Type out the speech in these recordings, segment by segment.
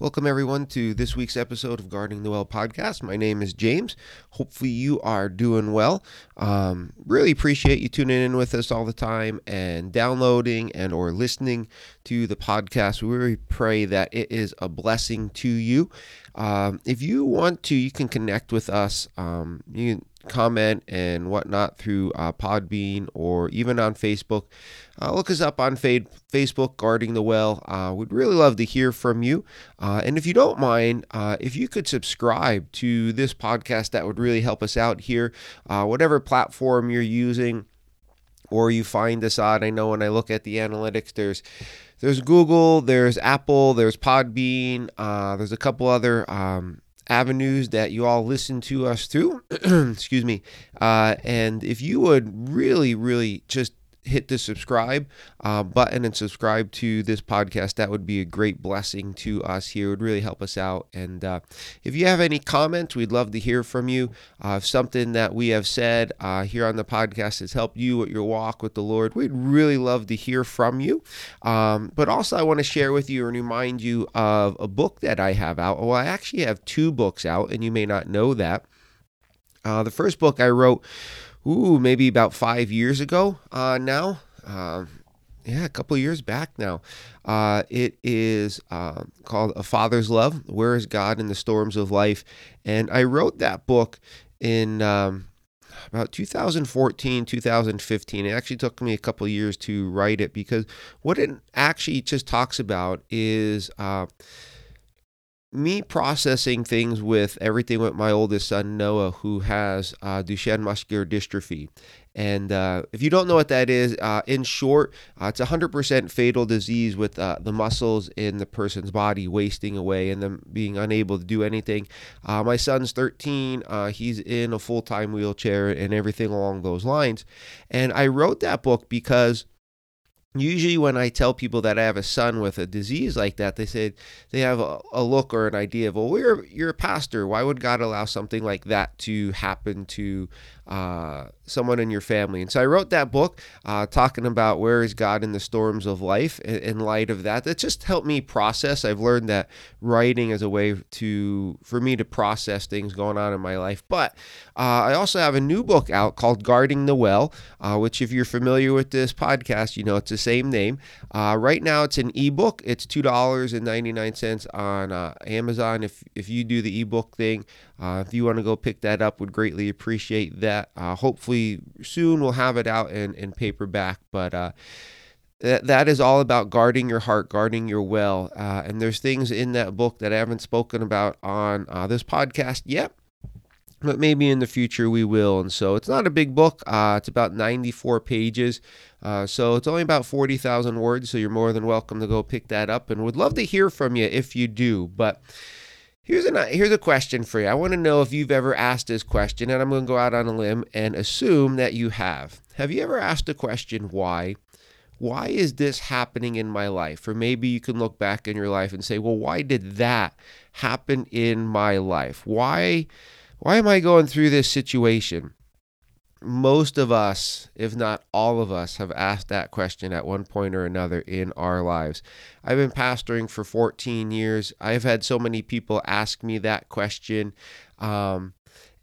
Welcome, everyone, to this week's episode of Guarding the Well podcast. My name is James. Hopefully, you are doing well. Um, really appreciate you tuning in with us all the time and downloading and or listening to the podcast. We really pray that it is a blessing to you. Um, if you want to, you can connect with us. Um, you can comment and whatnot through uh, Podbean or even on Facebook. Uh, look us up on Facebook, Guarding the Well. Uh, we'd really love to hear from you. Uh, and if you don't mind, uh, if you could subscribe to this podcast, that would really help us out here. Uh, whatever platform you're using or you find us on, I know when I look at the analytics, there's there's Google, there's Apple, there's Podbean, there's a couple other um, avenues that you all listen to us through. Excuse me. Uh, and if you would really, really just hit the subscribe uh, button and subscribe to this podcast. That would be a great blessing to us here. It would really help us out. And uh, if you have any comments, we'd love to hear from you. Uh, if something that we have said uh, here on the podcast has helped you with your walk with the Lord, we'd really love to hear from you. Um, but also, I want to share with you and remind you of a book that I have out. Well, I actually have two books out, and you may not know that. Uh, the first book I wrote ooh, maybe about five years ago uh, now. Uh, yeah, a couple years back now. Uh, it is uh, called A Father's Love Where is God in the Storms of Life? And I wrote that book in um, about 2014, 2015. It actually took me a couple years to write it because what it actually just talks about is uh, me processing things with everything with my oldest son Noah, who has uh, Duchenne muscular dystrophy. And uh, if you don't know what that is, uh, in short, uh, it's a 100% fatal disease with uh, the muscles in the person's body wasting away and them being unable to do anything. Uh, my son's 13. he's in a full time wheelchair and everything along those lines. And I wrote that book because usually when i tell people that i have a son with a disease like that they say they have a, a, look or an idea of well you're, you're a pastor. Why would god allow something like that to happen to uh, someone in your family. And so I wrote that book uh, talking about where is God in the storms of life in, light of that. That just helped me process. I've learned that writing is a way to for me to process things going on in my life. But uh, I also have a new book out called Guarding the Well, uh, which if you're familiar with this podcast, you know it's the same name. Uh, right now it's an ebook. It's two dollars and ninety nine cents on uh, Amazon. If if you do the ebook thing, if you want to go pick that up, would greatly appreciate that. Uh, hopefully soon we'll have it out in, in paperback, but uh, that, that is all about guarding your heart, guarding your well. Uh, and there's things in that book that I haven't spoken about on uh, this podcast yet. But maybe in the future we will. And so it's not a big book. Uh, it's about 94 pages. Uh, so it's only about 40,000 words. So you're more than welcome to go pick that up. And would love to hear from you if you do. But Here's a here's a question for you. I want to know if you've ever asked this question, and I'm going to go out on a limb and assume that you have. Have you ever asked the question why? Why is this happening in my life? Or maybe you can look back in your life and say, well, why did that happen in my life? Why why am I going through this situation? Most of us, if not all of us, have asked that question at one point or another in our lives. I've been pastoring for 14 years. I've had so many people ask me that question. Um,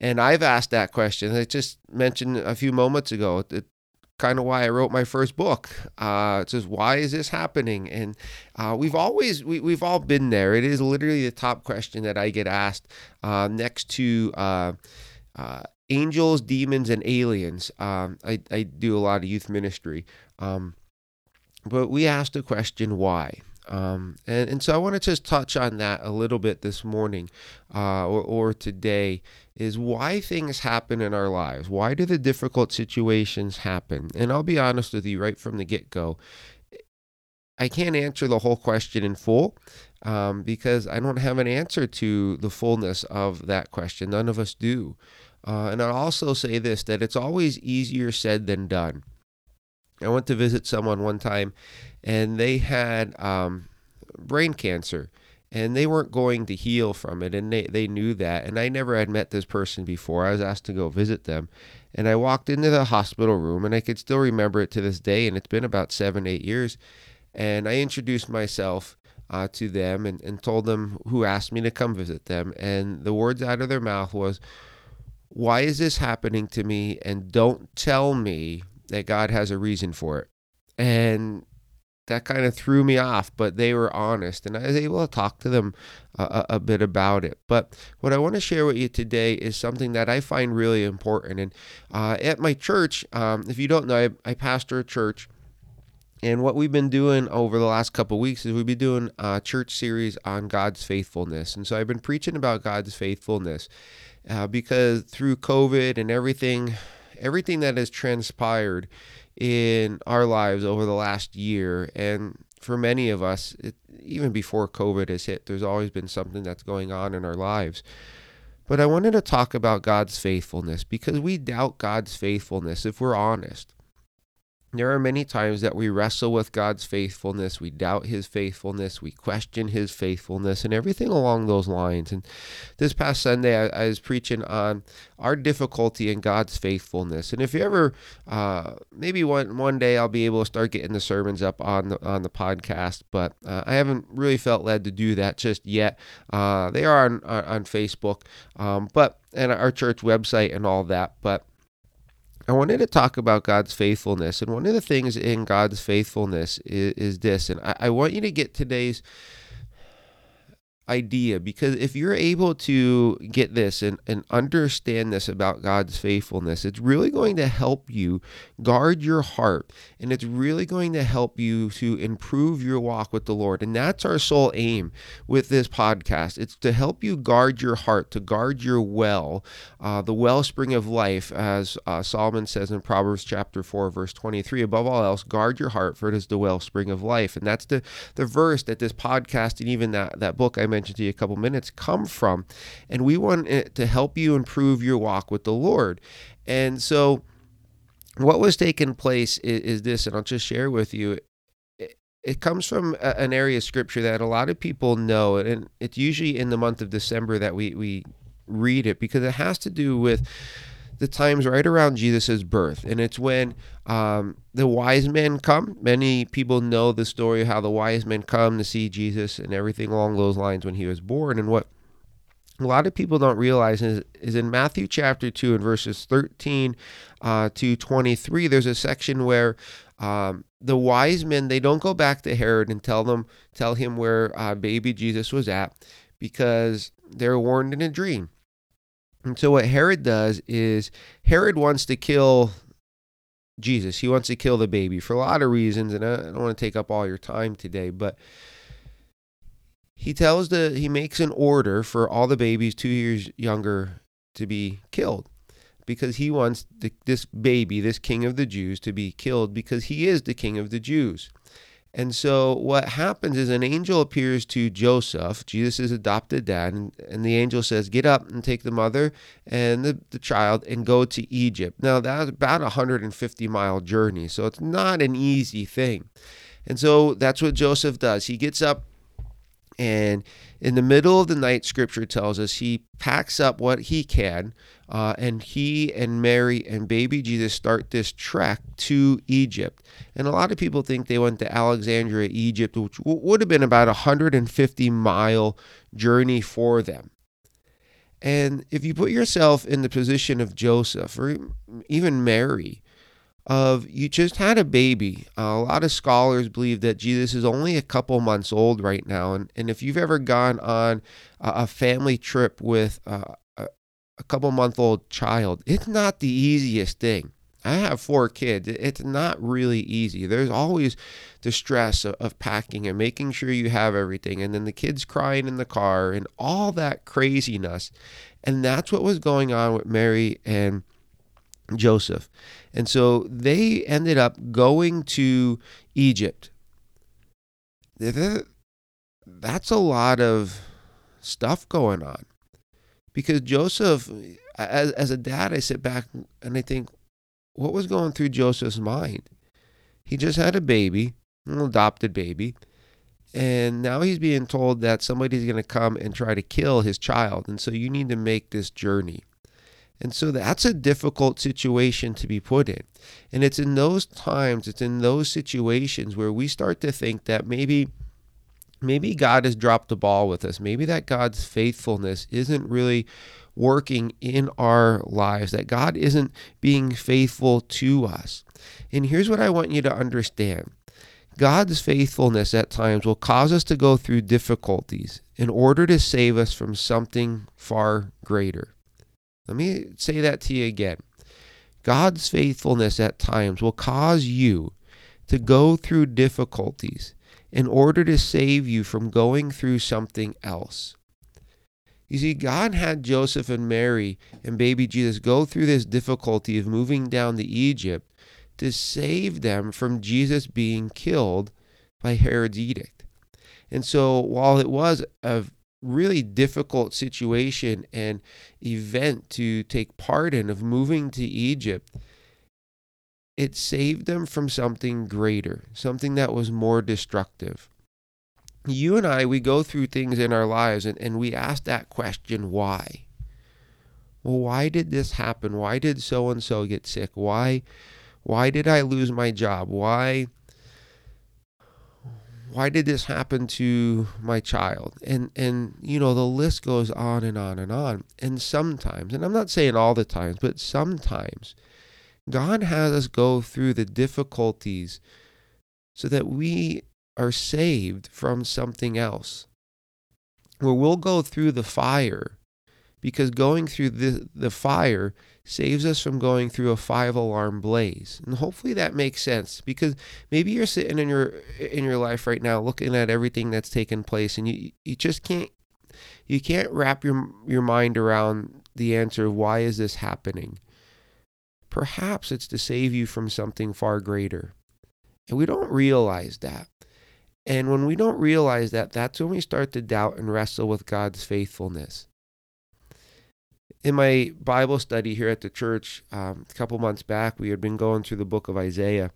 and I've asked that question. I just mentioned a few moments ago. It, kind of why I wrote my first book. Uh, it says, "Why is this happening?" And uh, we've always we, we've all been there. It is literally the top question that I get asked uh, next to uh, uh, angels, demons, and aliens. Um, I, I do a lot of youth ministry. Um, but we asked the question, why? Um, and, and so I want to just touch on that a little bit this morning uh, or, or today is why things happen in our lives. Why do the difficult situations happen? And I'll be honest with you right from the get go. I can't answer the whole question in full um, because I don't have an answer to the fullness of that question. None of us do. Uh, and I'll also say this that it's always easier said than done. I went to visit someone one time and they had um, brain cancer and they weren't going to heal from it and they, they knew that and i never had met this person before i was asked to go visit them and i walked into the hospital room and i could still remember it to this day and it's been about seven eight years and i introduced myself uh, to them and, and told them who asked me to come visit them. And the words out of their mouth was, Why is this happening to me? And don't tell me that God has a reason for it. And that kind of threw me off, but they were honest, and I was able to talk to them a, a bit about it. But what I want to share with you today is something that I find really important. And uh, at my church, um, if you don't know, I, I, pastor a church. And what we've been doing over the last couple weeks is we've been doing a church series on God's faithfulness. And so I've been preaching about God's faithfulness uh, because through COVID and everything, everything that has transpired, in our lives over the last year. And for many of us, it, even before COVID has hit, there's always been something that's going on in our lives. But I wanted to talk about God's faithfulness because we doubt God's faithfulness if we're honest. There are many times that we wrestle with God's faithfulness, we doubt His faithfulness, we question His faithfulness, and everything along those lines. And this past Sunday, I, I was preaching on our difficulty in God's faithfulness. And if you ever, uh, maybe one one day, I'll be able to start getting the sermons up on the on the podcast, but uh, I haven't really felt led to do that just yet. Uh, they are on on, Facebook, um, but and our church website and all that, but I wanted to talk about God's faithfulness. And one of the things in God's faithfulness is, is this. And I, I, want you to get today's idea because if you're able to get this and, and understand this about God's faithfulness, it's really going to help you guard your heart and it's really going to help you to improve your walk with the Lord. And that's our sole aim with this podcast. It's to help you guard your heart, to guard your well, uh, the wellspring of life, as uh, Solomon says in Proverbs chapter 4, verse 23. Above all else, guard your heart, for it is the wellspring of life. And that's the, the verse that this podcast and even that, that book I mentioned to you a couple minutes come from. And we want it to help you improve your walk with the Lord. And so, what was taking place is, is this, and I'll just share with you. It, comes from an area of scripture that a lot of people know, and it's usually in the month of December that we, we read it because it has to do with the times right around Jesus' birth. And it's when um, the wise men come. Many people know the story of how the wise men come to see Jesus and everything along those lines when he was born. And what a lot of people don't realize is, is in Matthew chapter 2 and verses 13 uh, to 23, there's a section where um, the wise men, they don't go back to Herod and tell them, tell him where uh, baby Jesus was at because they're warned in a dream. And so what Herod does is Herod wants to kill Jesus. He wants to kill the baby for a lot of reasons, and I don't want to take up all your time today, but he tells the he makes an order for all the babies two years younger to be killed because he wants the, this baby, this king of the Jews, to be killed because he is the king of the Jews. And so what happens is an angel appears to Joseph, Jesus' adopted dad, and, and, the angel says, Get up and take the mother and the, the child and go to Egypt. Now, that's about a 150 mile journey, so it's not an easy thing. And so that's what Joseph does. He gets up and in the middle of the night, scripture tells us he packs up what he can, uh, and he and Mary and baby Jesus start this trek to Egypt. And a lot of people think they went to Alexandria, Egypt, which would have been about a 150 mile journey for them. And if you put yourself in the position of Joseph or even Mary, of you just had a baby. Uh, a lot of scholars believe that Jesus is only a couple months old right now. And, and if you've ever gone on a, family trip with a, a couple month old child, it's not the easiest thing. I have four kids. It's not really easy. There's always the stress of, of, packing and making sure you have everything, and then the kids crying in the car and all that craziness. And that's what was going on with Mary and Joseph. And so they ended up going to Egypt. That's a lot of stuff going on. Because Joseph, as, as a dad, I sit back and I think, what was going through Joseph's mind? He just had a baby, an adopted baby, and now he's being told that somebody's going to come and try to kill his child. And so you need to make this journey. And so that's a difficult situation to be put in. And it's in those times, it's in those situations where we start to think that maybe maybe God has dropped the ball with us. Maybe that God's faithfulness isn't really working in our lives, that God isn't being faithful to us. And here's what I want you to understand God's faithfulness at times will cause us to go through difficulties in order to save us from something far greater. Let me say that to you again. God's faithfulness at times will cause you to go through difficulties in order to save you from going through something else. You see, God had Joseph and Mary and baby Jesus go through this difficulty of moving down to Egypt to save them from Jesus being killed by Herod's edict. And so, while it was a really difficult situation and event to take part in of moving to Egypt, it saved them from something greater, something that was more destructive. You and I, we go through things in our lives and, and we ask that question, why? Well, why did this happen? Why did so and so get sick? Why why did I lose my job? Why why did this happen to my child? And and you know, the list goes on and on and on. And sometimes, and I'm not saying all the times, but sometimes God has us go through the difficulties so that we are saved from something else. Where we'll go through the fire because going through the, the fire saves us from going through a five alarm blaze. And hopefully that makes sense because maybe you're sitting in your in your life right now looking at everything that's taken place and you you just can't you can't wrap your your mind around the answer of why is this happening. Perhaps it's to save you from something far greater. And we don't realize that. And when we don't realize that, that's when we start to doubt and wrestle with God's faithfulness in my Bible study here at the church um, a couple months back, we had been going through the book of Isaiah.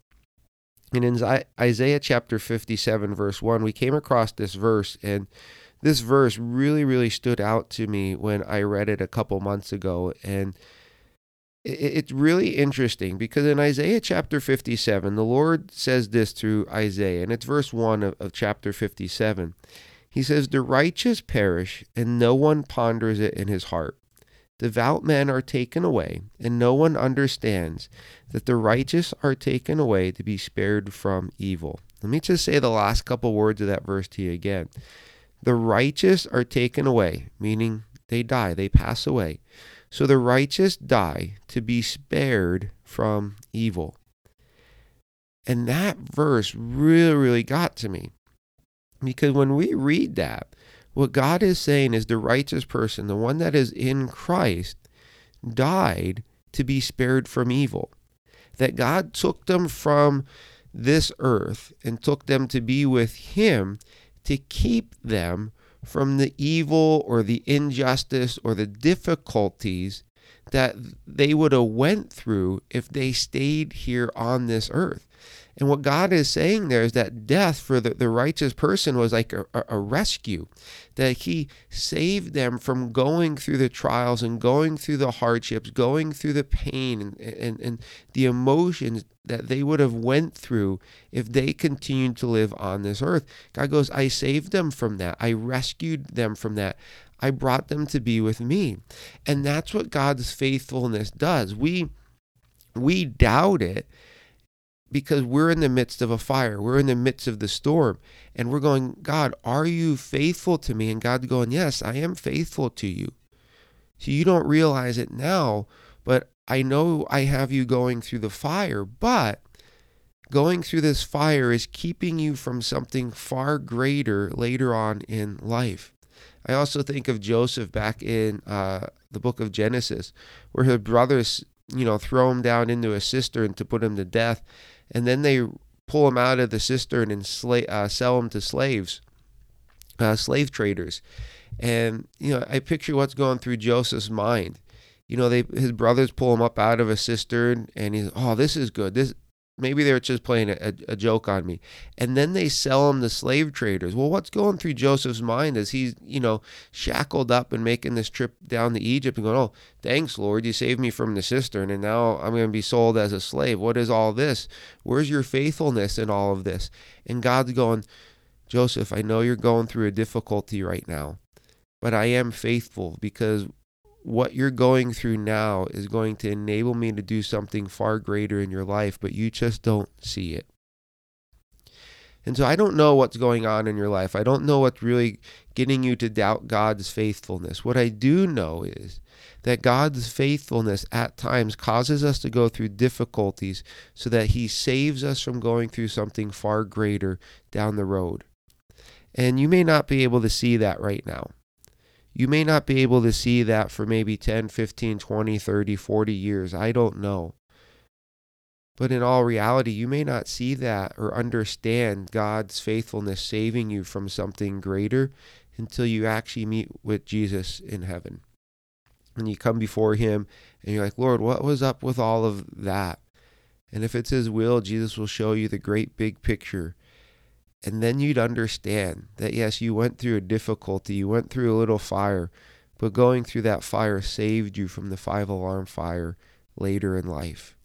And in Isaiah chapter 57, verse 1, we came across this verse, and this verse really, really stood out to me when I read it a couple months ago. And it's really interesting because in Isaiah chapter 57, the Lord says this through Isaiah, and it's verse 1 of, of chapter 57. He says, The righteous perish, and no one ponders it in his heart. Devout men are taken away, and no one understands that the righteous are taken away to be spared from evil. Let me just say the last couple words of that verse to you again. The righteous are taken away, meaning they die, they pass away. So the righteous die to be spared from evil. And that verse really, really got to me. Because when we read that, what God is saying is the righteous person, the one that is in Christ, died to be spared from evil. That God took them from this earth and took them to be with Him to keep them from the evil or the injustice or the difficulties that they would have went through if they stayed here on this earth. And what God is saying there is that death for the, the righteous person was like a, a, rescue, that He saved them from going through the trials and going through the hardships, going through the pain and, and, and the emotions that they would have went through if they continued to live on this earth. God goes, I saved them from that. I rescued them from that. I brought them to be with me. And that's what God's faithfulness does. We we doubt it because we're in the midst of a fire. We're in the midst of the storm. And we're going, God, are you faithful to me? And God's going, Yes, I am faithful to you. So you don't realize it now, but I know I have you going through the fire, but going through this fire is keeping you from something far greater later on in life. I also think of Joseph back in uh, the book of Genesis, where his brothers, you know, throw him down into a cistern to put him to death and then they pull him out of the cistern and sla- uh, sell him to slaves, uh, slave traders. And you know, I picture what's going through Joseph's mind. You know, they his brothers pull him up out of a cistern, and he's, oh, this is good. This maybe they're just playing a, a, joke on me. And then they sell him to slave traders. Well, what's going through Joseph's mind as he's, you know, shackled up and making this trip down to Egypt and going, oh, thanks, Lord, you saved me from the cistern, and now I'm going to be sold as a slave. What is all this? Where's your faithfulness in all of this? And God's going, Joseph, I know you're going through a difficulty right now, but I am faithful because what you're going through now is going to enable me to do something far greater in your life, but you just don't see it. And so I don't know what's going on in your life. I don't know what's really getting you to doubt God's faithfulness. What I do know is that God's faithfulness at times causes us to go through difficulties so that He saves us from going through something far greater down the road. And you may not be able to see that right now. You may not be able to see that for maybe 10, 15, 20, 30, 40 years. I don't know. But in all reality, you may not see that or understand God's faithfulness saving you from something greater until you actually meet with Jesus in heaven. And you come before Him and you're like, Lord, what was up with all of that? And if it's His will, Jesus will show you the great big picture. And then you'd understand that, yes, you went through a difficulty, you went through a little fire, but going through that fire saved you from the five alarm fire later in life.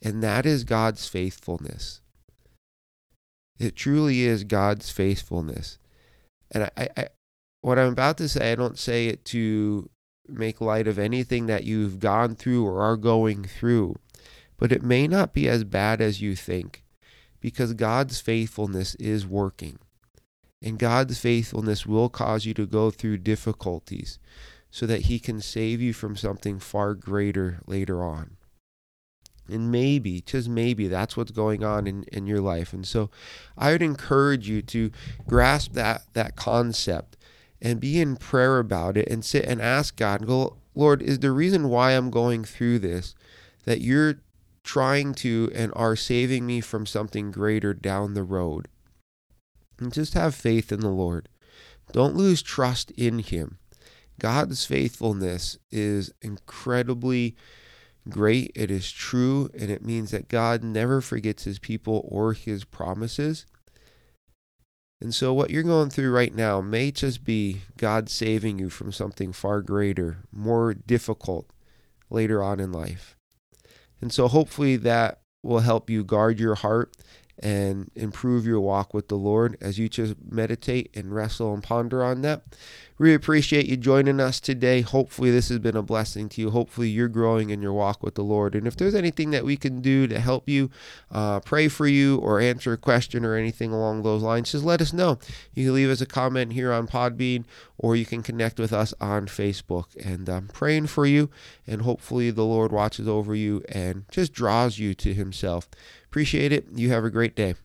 And that is God's faithfulness. It truly is God's faithfulness. And I, I, what I'm about to say, I don't say it to make light of anything that you've gone through or are going through, but it may not be as bad as you think because God's faithfulness is working. And God's faithfulness will cause you to go through difficulties so that He can save you from something far greater later on. And maybe, just maybe, that's what's going on in, in your life. And so I would encourage you to grasp that, that concept and be in prayer about it and sit and ask God and go, Lord, is the reason why I'm going through this that you're trying to and are saving me from something greater down the road? And just have faith in the Lord. Don't lose trust in Him. God's faithfulness is incredibly great, it is true, and it means that God never forgets his people or his promises. And so, what you're going through right now may just be God saving you from something far greater, more difficult later on in life. And so, hopefully, that will help you guard your heart and improve your walk with the Lord as you just meditate and wrestle and ponder on that. Really appreciate you joining us today. Hopefully, this has been a blessing to you. Hopefully, you're growing in your walk with the Lord. And if there's anything that we can do to help you, uh, pray for you, or answer a question or anything along those lines, just let us know. You can leave us a comment here on Podbean, or you can connect with us on Facebook. And I'm praying for you, and hopefully, the Lord watches over you and just draws you to Himself. Appreciate it. You have a great day.